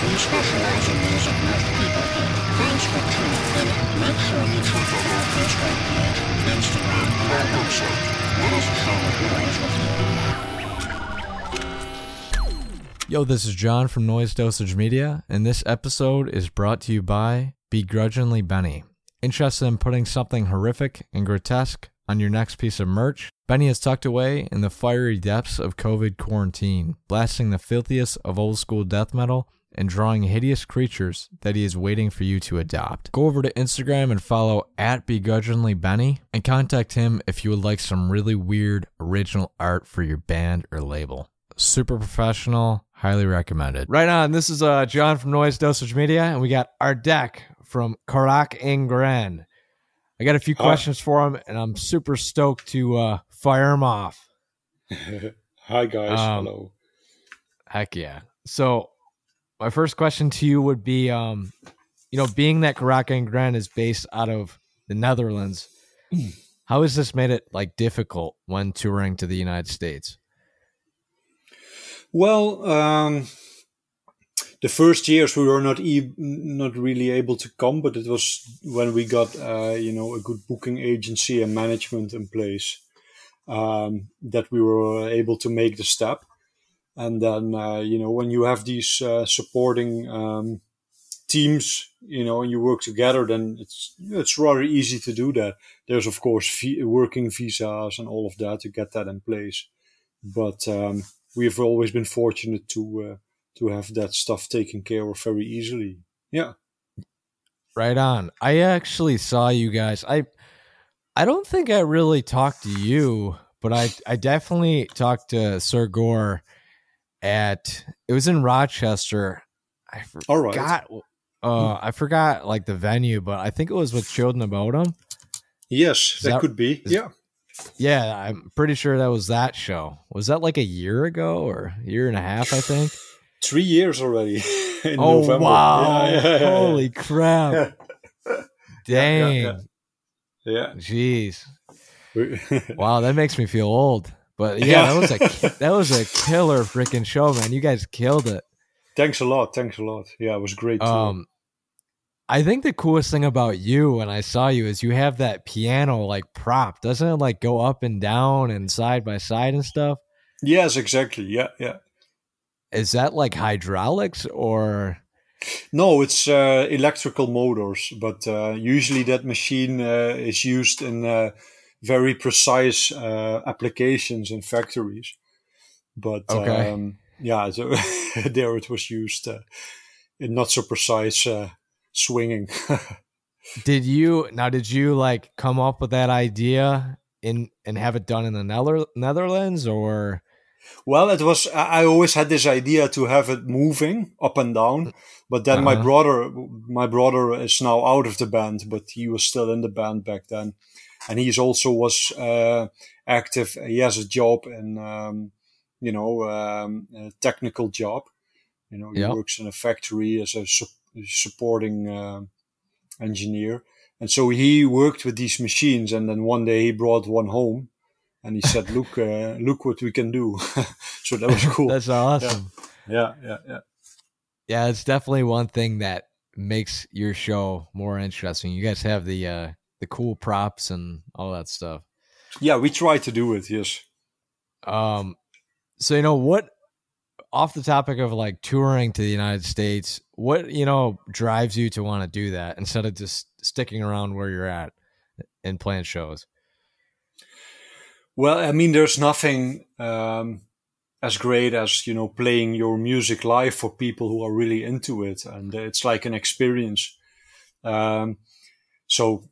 Specialize in music most people. Thanks for tuning in. Make sure you check out our Facebook page, Instagram, website. Let us noise with you. Yo, this is John from Noise Dosage Media, and this episode is brought to you by Begrudgingly Benny. Interested in putting something horrific and grotesque on your next piece of merch? Benny is tucked away in the fiery depths of COVID quarantine, blasting the filthiest of old school death metal and drawing hideous creatures that he is waiting for you to adopt. Go over to Instagram and follow at Begrudgingly Benny and contact him if you would like some really weird original art for your band or label. Super professional, highly recommended. Right on. This is uh, John from Noise Dosage Media, and we got Ardek from Carach Angren. I got a few Hi. questions for him, and I'm super stoked to uh, fire him off. Hi guys, Um, hello. Heck yeah. So, my first question to you would be um, you know, being that Carach Angren is based out of the Netherlands, how has this made it like difficult when touring to the United States? Well, um, the first years we were not e- not really able to come, but it was when we got uh, you know a good booking agency and management in place um, that we were able to make the step. And then uh, you know when you have these uh, supporting um, teams, you know, and you work together, then it's it's rather easy to do that. There's of course working visas and all of that to get that in place, but um, we've always been fortunate to uh, to have that stuff taken care of very easily. Yeah. Right on. I actually saw you guys. I I don't think I really talked to you, but I I definitely talked to Seregor at it was in Rochester. I right. forgot uh I forgot like the venue, but I think it was with Children of Bodom. Yes, that, that- could be. is- yeah. Yeah, I'm pretty sure that was that show. Was that like a year ago or a year and a half, I think? Three years already. in oh November. wow. Yeah, yeah, yeah. Holy crap. Dang. yeah, Yeah. Jeez. Wow, that makes me feel old. But yeah, that was a that was a killer freaking show, man. You guys killed it. thanks a lot. Thanks a lot. Yeah, it was great. Too. Um I think the coolest thing about you when I saw you is you have that piano like prop. Doesn't it like go up and down and side by side and stuff? yes, exactly. Yeah, yeah. Is that like hydraulics or No, it's uh, electrical motors, but uh, usually that machine uh, is used in uh, very precise uh, applications in factories. But Okay. um, yeah, so there it was used uh, in not so precise uh, swinging. did you now did you like come up with that idea in and have it done in the Nether- Netherlands or Well, it was. I always had this idea to have it moving up and down, but then my Uh-huh. brother, my brother is now out of the band, but he was still in the band back then, and he's also was uh, active. He has a job and um, you know, um, a technical job. You know, he Yeah. works in a factory as a su- supporting uh, engineer, and so he worked with these machines. And then one day he brought one home, and he said, "Look, uh, look what we can do." so that was cool. That's awesome. yeah, yeah, yeah. Yeah, it's definitely one thing that makes your show more interesting. You guys have the uh the cool props and all that stuff. Yeah, we try to do it. Yes. Um so you know what off the topic of like touring to the United States, what you know drives you to want to do that instead of just sticking around where you're at and playing shows? Well, I mean, there's nothing um, as great as you know playing your music live for people who are really into it, and it's like an experience. Um, so,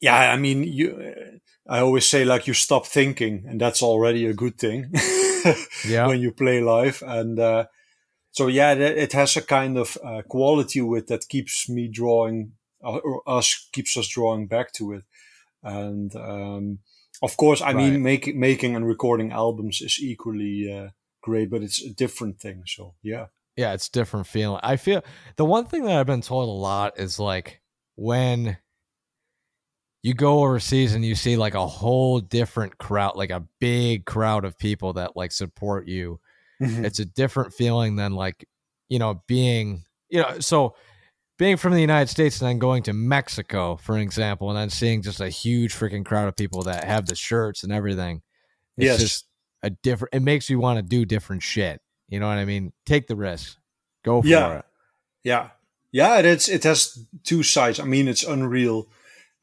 yeah, I mean, you. I always say like you stop thinking, and that's already a good thing. Yeah. when you play live, and uh, so yeah, it has a kind of uh, quality with that keeps me drawing, uh, or us keeps us drawing back to it, and um, of course, I Right. mean, making making and recording albums is equally uh, great, but it's a different thing. So yeah, Yeah, it's different feeling. I feel the one thing that I've been told a lot is like when you go overseas and you see like a whole different crowd, like a big crowd of people that like support you. Mm-hmm. It's a different feeling than like you know, being, you know, so being from the United States and then going to Mexico, for example, and then seeing just a huge freaking crowd of people that have the shirts and everything. It's Yes. just a different, it makes you want to do different shit. You know what I mean? Take the risk. Go for Yeah. it. Yeah, yeah. And it's it has two sides. I mean, it's unreal,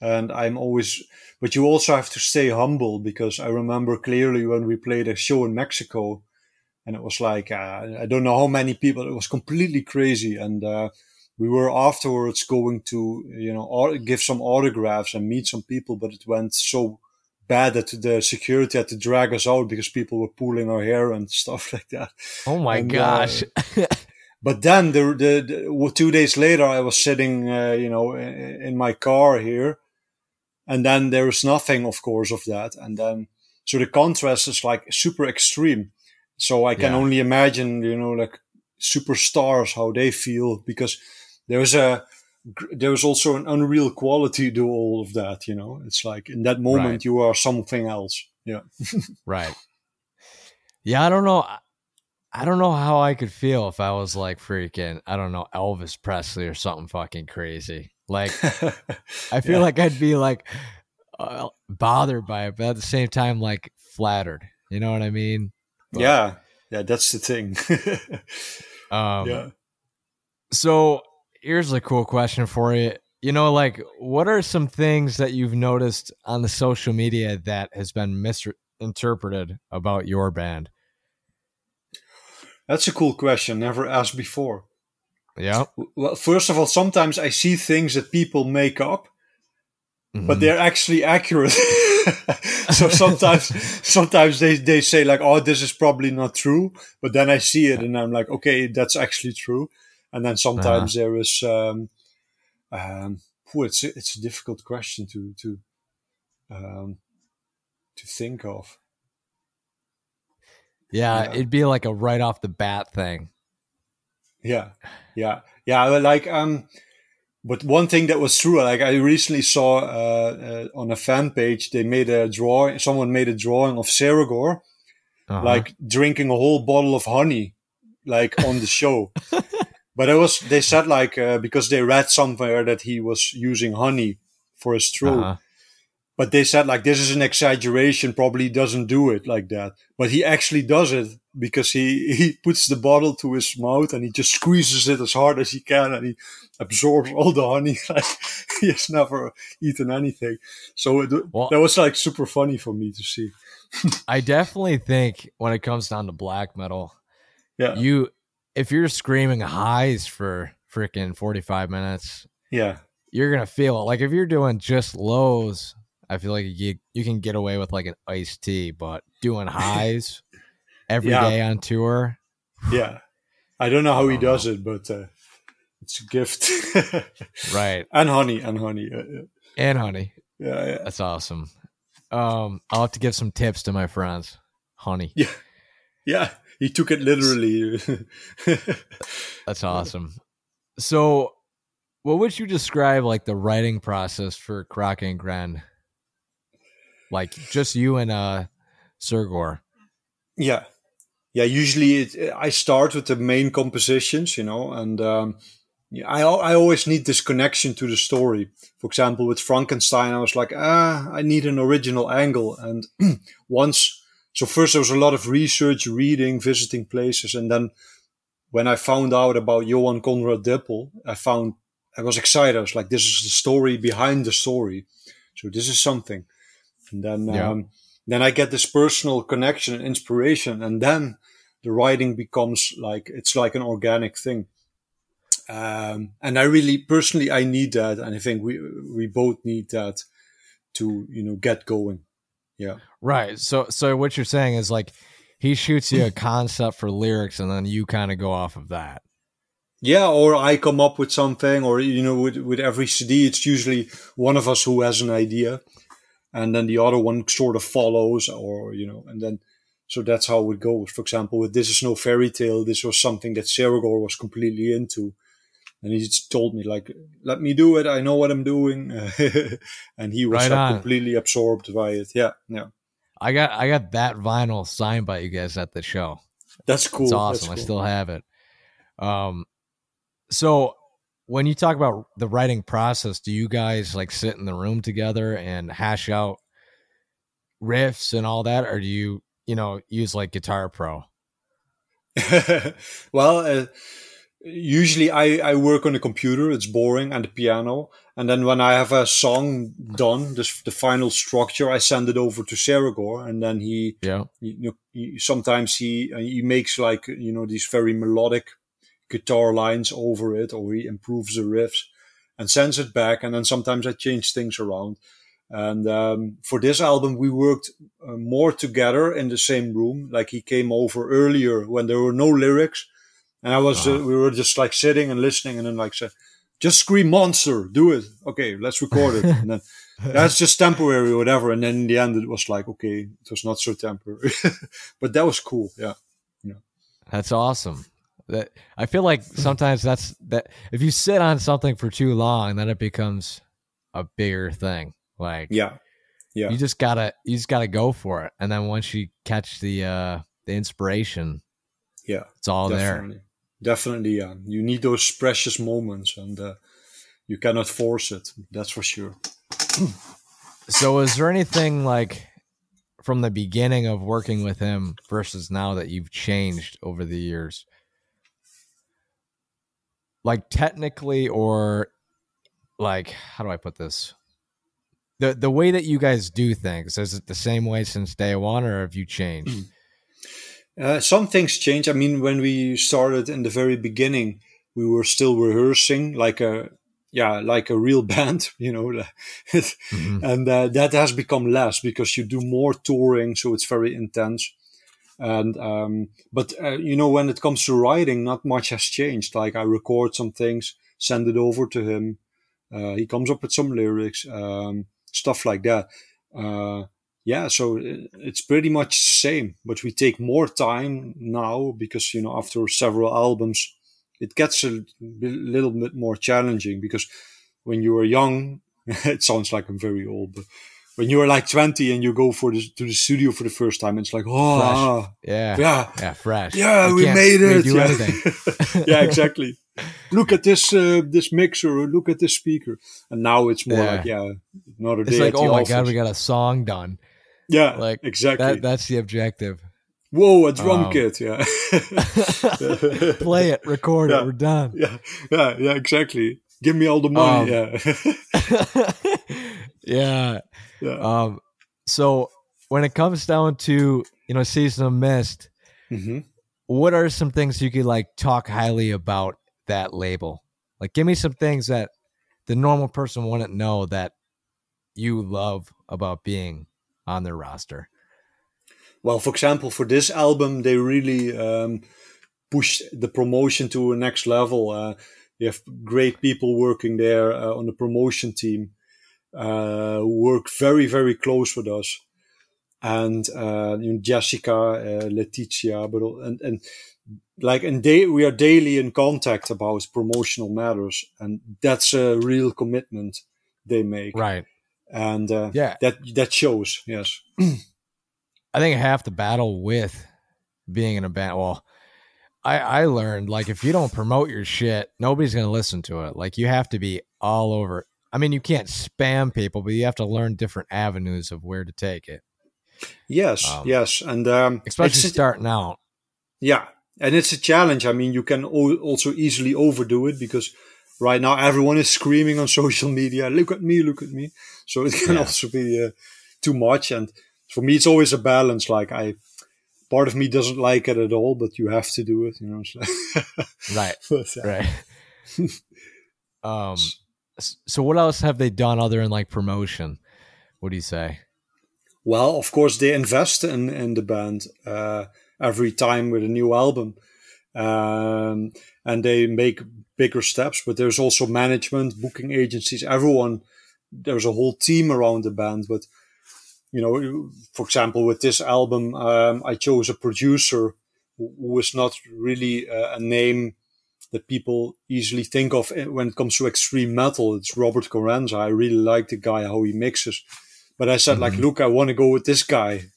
and I'm always. But you also have to stay humble because I remember clearly when we played a show in Mexico, and it was like uh, I don't know how many people. It was completely crazy, and uh, we were afterwards going to you know give some autographs and meet some people, but it went so bad that the security had to drag us out because people were pulling our hair and stuff like that. Oh my And, uh, gosh. But then the, the, the two days later, I was sitting, uh, you know, in my car here, and then there is nothing, of course, of that. And then so the contrast is like super extreme. So I can Yeah. only imagine, you know, like superstars how they feel because there's a there's also an unreal quality to all of that. You know, it's like in that moment Right. you are something else. Yeah. Right. Yeah, I don't know. I don't know how I could feel if I was like freaking, I don't know, Elvis Presley or something fucking crazy. Like, I feel Yeah. like I'd be like uh, bothered by it, but at the same time, like flattered. You know what I mean? But, yeah. Yeah. That's the thing. Um, yeah. So here's a cool question for you. You know, like, what are some things that you've noticed on the social media that has been misinterpreted about your band? That's a cool question. Never asked before. Yeah. Well, first of all, sometimes I see things that people make up, but Mhm. they're actually accurate. so sometimes, sometimes they, they say like, "Oh, this is probably not true," but then I see it and I'm like, "Okay, that's actually true." And then sometimes there is, um, um, it's a- it's a difficult question to to um, to think of. yeah, Yeah. it'd be like a right off the bat thing. Yeah, yeah, yeah. well, Like, um, but one thing that was true, like I recently saw uh, uh, on a fan page, they made a drawing. Someone made a drawing of Seregor, Uh-huh. like drinking a whole bottle of honey, like on the show. but it was they said like uh, because they read somewhere that he was using honey for his throat. Uh-huh. But they said like this is an exaggeration. Probably doesn't do it like that, but he actually does it because he he puts the bottle to his mouth and he just squeezes it as hard as he can and he absorbs all the honey. Like he has never eaten anything, so it, Well- that was like super funny for me to see. I definitely think when it comes down to black metal, Yeah, you if you're screaming highs for freaking 45 minutes, yeah, you're gonna feel it. Like if you're doing just lows, I feel like you you can get away with like an iced tea, but doing highs every day Yeah. on tour, yeah. I don't know how he don't does it, but uh, it's a gift. right? and honey, and honey. And honey, yeah, yeah. that's awesome. Um, I'll have to give some tips to my friends. Honey, Yeah, yeah. He took it literally. that's awesome. So, what would you describe like the writing process for Carach Angren? Like just you and uh Seregor. yeah, yeah. Usually, it, I start with the main compositions, you know, and um, yeah, I I always need this connection to the story. For example, with Frankenstein, I was like, ah, I need an original angle, and once. So first, there was a lot of research, reading, visiting places, and then when I found out about Johann Conrad Dippel, I found I was excited. I was like, this is the story behind the story. So this is something. And then, Yeah. um, then I get this personal connection and inspiration. And then the writing becomes like, it's like an organic thing. Um, and I really, personally, I need that. And I think we, we both need that to, you know, get going. Yeah. Right. So so what you're saying is like he shoots you a concept for lyrics and then you kind of go off of that. Yeah, or I come up with something, or you know, with with every CD, it's usually one of us who has an idea, and then the other one sort of follows, or you know, and then so that's how it goes. For example, with "This Is No Fairy Tale," this was something that Seregor was completely into, and he just told me like, "Let me do it. I know what I'm doing," and he was Right like, completely absorbed by it. Yeah, yeah, I got I got that vinyl signed by you guys at the show. that's cool. It's That's awesome. I still have it. Um, so when you talk about the writing process, do you guys like sit in the room together and hash out riffs and all that, or do you, you know, use like Guitar Pro? well, uh, usually I, I work on the computer. It's boring and the piano. And then when I have a song done, this, the final structure, I send it over to Seregor, and then he, Yeah. you know, he, sometimes he uh, he makes like you know these very melodic guitar lines over it, or he improves the riffs and sends it back. And then sometimes I change things around. And um, for this album, we worked uh, more together in the same room. Like he came over earlier when there were no lyrics, and I was uh, Uh-huh. we were just like sitting and listening, and then like said, "Just scream monster, do it." Okay, let's record it. and then that's just temporary or whatever. And then in the end, it was like, okay, it was not so temporary, but that was cool. Yeah. That's awesome. That I feel like sometimes that's that if you sit on something for too long, then it becomes a bigger thing. Like Yeah. Yeah. you just gotta you just gotta go for it. And then once you catch the uh the inspiration, Yeah. it's all there. definitely. Definitely. Yeah. You need those precious moments and, uh, you cannot force it. That's for sure. So is there anything like from the beginning of working with him versus now that you've changed over the years? Like technically or like how do I put this? The the way that you guys do things, is it the same way since day one or have you changed? Uh, some things change. I mean, when we started in the very beginning, we were still rehearsing like a yeah, like a real band, you know, Mhm. and uh, that has become less because you do more touring, so it's very intense. And um, but uh, you know, when it comes to writing, not much has changed. Like I record some things, send it over to him. Uh, he comes up with some lyrics, um, stuff like that. Uh, yeah, so it's pretty much the same, but we take more time now because you know after several albums, it gets a little bit more challenging because when you were young, it sounds like I'm very old, but when you are like 20 and you go for the, to the studio for the first time, it's like oh ah, Yeah. yeah, Yeah, fresh. yeah, You we made it. yeah. yeah, exactly. Look at this uh, this mixer, or look at this speaker, and now it's more Yeah. like yeah, another It's day It's like, oh my office. god, we got a song done. yeah, like, exactly. That that's the objective. Whoa, a drum Um, kit, yeah. Play it, record Yeah. it, we're done. yeah, yeah, yeah, exactly. Give me all the money, Um, yeah. yeah. yeah. Um, so when it comes down to you know season of mist, hmm what are some things you could like talk highly about that label? Like, give me some things that the normal person wouldn't know that you love about being on their roster. Well, for example, for this album, they really um, pushed the promotion to a next level. Uh, you have great people working there uh, on the promotion team, uh, work very, very close with us. And uh, you know, Jessica, uh, Letitia, but and and like and they we are daily in contact about promotional matters, and that's a real commitment they make. Right. And uh, Yeah. that that shows. Yes. I think half the battle with being in a band. Well, I I learned like if you don't promote your shit, nobody's gonna listen to it. Like you have to be all over. I mean, you can't spam people, but you have to learn different avenues of where to take it, Yes, Um, yes, and um, especially starting out. yeah, and it's a challenge. I mean, you can also easily overdo it because right now everyone is screaming on social media, "Look at me, look at me!" So it can Yeah. also be uh, too much. And for me, it's always a balance. Like I, part of me doesn't like it at all, but you have to do it. You know. Right. but, uh, Right. um. So what else have they done other than like promotion? What do you say? Well, of course, they invest in, in the band uh, every time with a new album. Um, and they make bigger steps, but there's also management, booking agencies, everyone. There's a whole team around the band. But, you know, for example, with this album, um, I chose a producer who, is not really uh, a name that people easily think of when it comes to extreme metal. It's Robert Coranza. I really like the guy, how he mixes. But I said, like, Mhm. look, I want to go with this guy.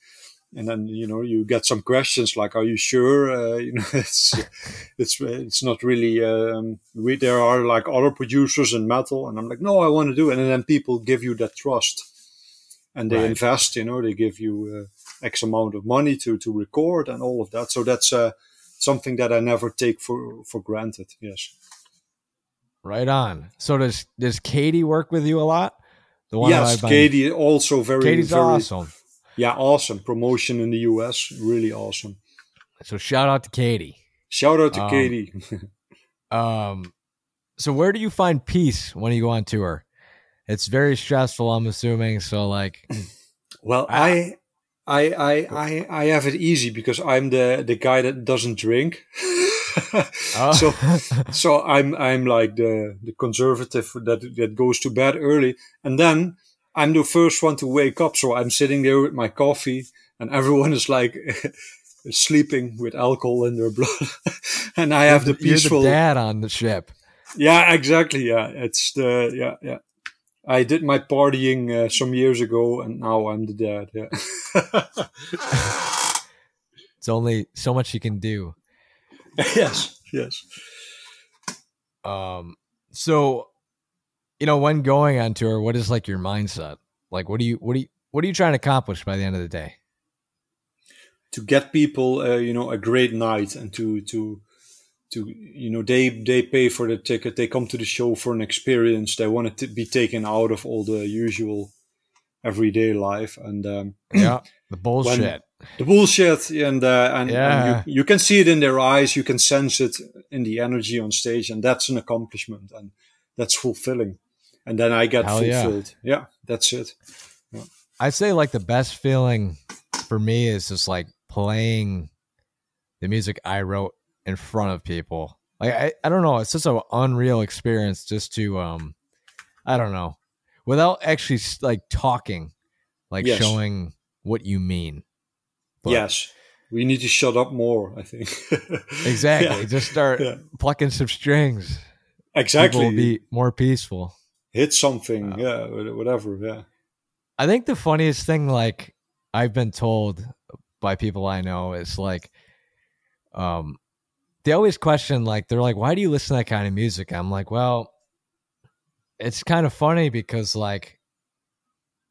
And then you know you get some questions like are you sure uh, you know it's it's it's not really um, we, there are like other producers in metal and i'm like no i want to do it and then people give you that trust and they Right. invest you know they give you uh, x amount of money to to record and all of that so that's uh, something that i never take for for granted yes Right on. So does does Katie work with you a lot? The that yes katie also very Katie's very awesome. Yeah awesome promotion in the us really awesome So shout out to Katie. shout out to Um, katie Um, so where do you find peace when you go on tour? It's very stressful, I'm assuming. So like, Well. I, I, I, I, I have it easy because I'm the the guy that doesn't drink. oh, So, so I'm I'm like the the conservative that that goes to bed early, and then I'm the first one to wake up. So I'm sitting there with my coffee, and everyone is like sleeping with alcohol in their blood, and I have the you're peaceful. the dad on the ship. Yeah, exactly. Yeah, it's the yeah yeah. I did my partying uh, some years ago, and now I'm the dad. Yeah. It's only so much you can do. yes. Yes. Um, so you know, when going on tour, what is like your mindset? Like, what do you, what do you, what are you trying to accomplish by the end of the day? To get people, uh, you know, a great night, and to to to you know, they they pay for the ticket. They come to the show for an experience. They want to be taken out of all the usual everyday life and um, Yeah, the bullshit. the bullshit and uh, and, Yeah. and you, you can see it in their eyes you can sense it in the energy on stage and that's an accomplishment and that's fulfilling and then i get Hell fulfilled yeah. that's it I say like the best feeling for me is just like playing the music I wrote in front of people. Like I, I don't know, it's just an unreal experience just to um I don't know. Without actually like talking, like Yes. showing what you mean. But- yes we need to shut up more i think Exactly. Yeah. Just start Yeah. plucking some strings. exactly People will be more peaceful. Hit something Wow. yeah whatever yeah I think the funniest thing, like I've been told by people I know, is like, um, they always question, like, they're like, "Why do you listen to that kind of music?" I'm like, "Well, it's kind of funny because, like,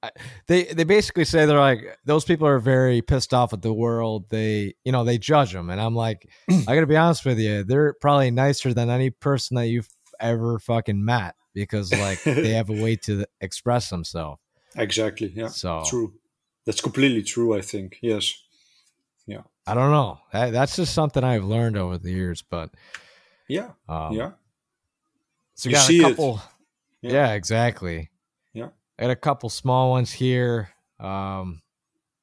I, they they basically say they're like those people are very pissed off at the world. They you know they judge them, and I'm like, I got to be honest with you, they're probably nicer than any person that you've ever fucking met because like they have a way to express themselves. exactly yeah So true that's completely true i think yes Yeah. I don't know. That, that's just something I've learned over the years. But yeah um, yeah so You got a couple. Yeah. Yeah. exactly. Yeah. I got a couple small ones here. Um,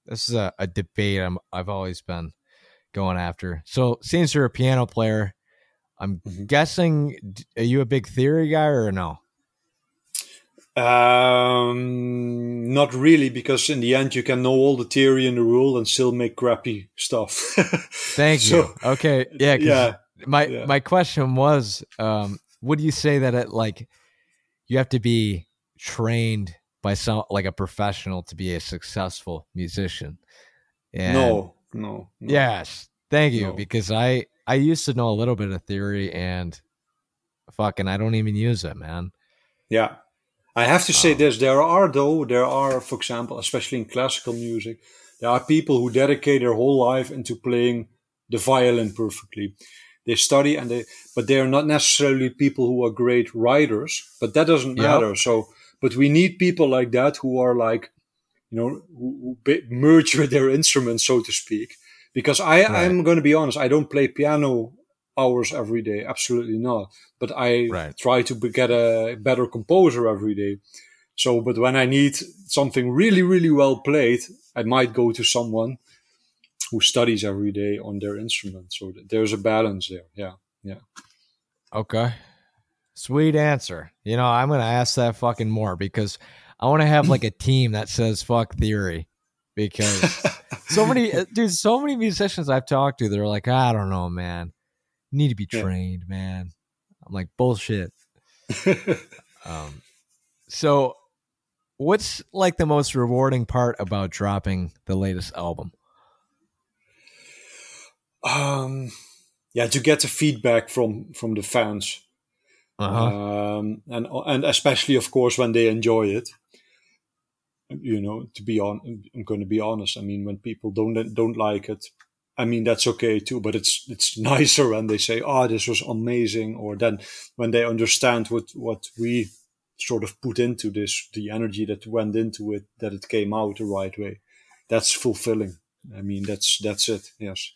this is a, a debate I'm I've always been going after. So since you're a piano player, I'm Mhm. guessing are you a big theory guy or no? Um, not really, because in the end you can know all the theory and the rule and still make crappy stuff. Thank So, you. Okay, yeah, Yeah, my yeah. my question was um would you say that it like you have to be trained by some like a professional to be a successful musician and no, no, no. yes thank you No. because i i used to know a little bit of theory and fucking i don't even use it man Yeah. I have to say Um, this. There are, though, there are, for example, especially in classical music, there are people who dedicate their whole life into playing the violin perfectly. They study and they, but they are not necessarily people who are great writers, but that doesn't Yep. matter. So, but we need people like that who are like, you know, who, who merge with their instrument, so to speak. Because I, Right. I'm going to be honest, I don't play piano hours every day. Absolutely not. But I Right. try to be, get a better composer every day. So, but when I need something really, really well played, I might go to someone who studies every day on their instrument. So there's a balance there. Yeah. Yeah. Okay sweet answer you know i'm gonna ask that fucking more because i want to have like a team that says fuck theory because so many uh, dude so many musicians i've talked to they're like i don't know man need to be Yeah. trained man i'm like bullshit um so what's like the most rewarding part about dropping the latest album um, yeah, to get the feedback from from the fans, Uh-huh. um, and and especially of course when they enjoy it. You know, to be on, I'm going to be honest. I mean, when people don't don't like it, I mean that's okay too. But it's it's nicer when they say, "Oh, this was amazing," or then when they understand what what we sort of put into this, the energy that went into it, that it came out the right way. That's fulfilling. I mean, that's that's it. Yes.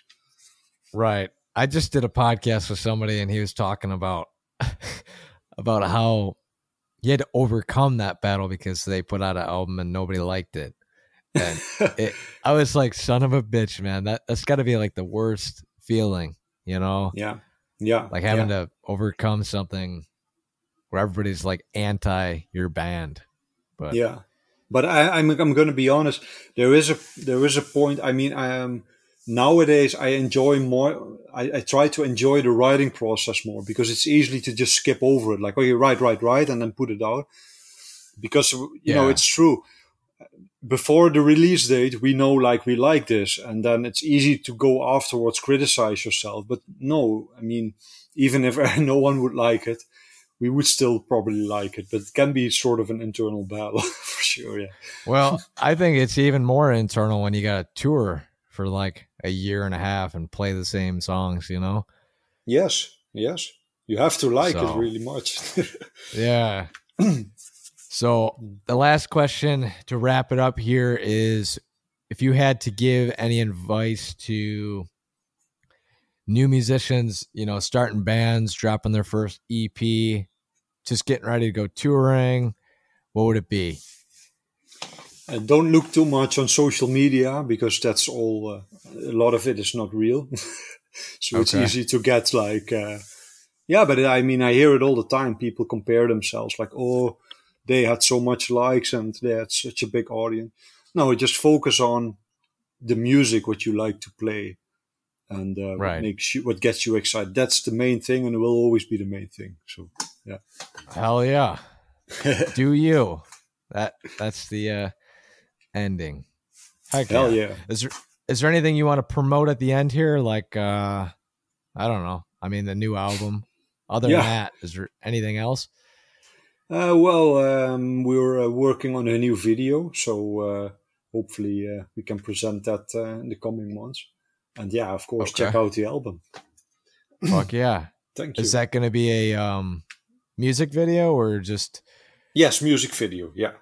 Right. I just did a podcast with somebody and he was talking about about how he had to overcome that battle because they put out an album and nobody liked it. And it, I was like, son of a bitch, man. That that's got to be like the worst feeling, you know? yeah. Yeah. Like having yeah. to overcome something where everybody's like anti your band. But yeah but I, I'm I'm going to be honest. There is a there is a point. I mean, I am nowadays I enjoy more. I, I try to enjoy the writing process more because it's easily to just skip over it. Like, oh, you write, write, write, and then put it out. Because you know it's true. Before the release date, we know like we like this, and then it's easy to go afterwards criticize yourself. But no, I mean, even if no one would like it, we would still probably like it. But it can be sort of an internal battle for sure. Yeah. well, I think it's even more internal when you got a tour for like a year and a half and play the same songs, you know? Yes, yes. You have to like So- it really much. Yeah. so the last question to wrap it up here is if you had to give any advice to new musicians, you know, starting bands, dropping their first EP, just getting ready to go touring, what would it be? and don't look too much on social media because that's all. Uh, a lot of it is not real. so it's easy to get like, uh, yeah. But I mean, I hear it all the time. People compare themselves, like, oh, they had so much likes and they had such a big audience. No, just focus on the music, what you like to play, and uh, Right. what makes you, what gets you excited. That's the main thing, and it will always be the main thing. So. Yeah, hell yeah. Do you? That that's the uh ending. Heck Hell yeah. yeah. Is there is there anything you want to promote at the end here? Like uh I don't know. I mean the new album. Other Yeah. than that, is there anything else? Uh, well, um, we're uh, working on a new video, so uh, hopefully uh, we can present that uh, in the coming months. And yeah, of course, Okay. check out the album. Fuck yeah. Thank you. Is that gonna be a um music video or just yes, music video. Yeah,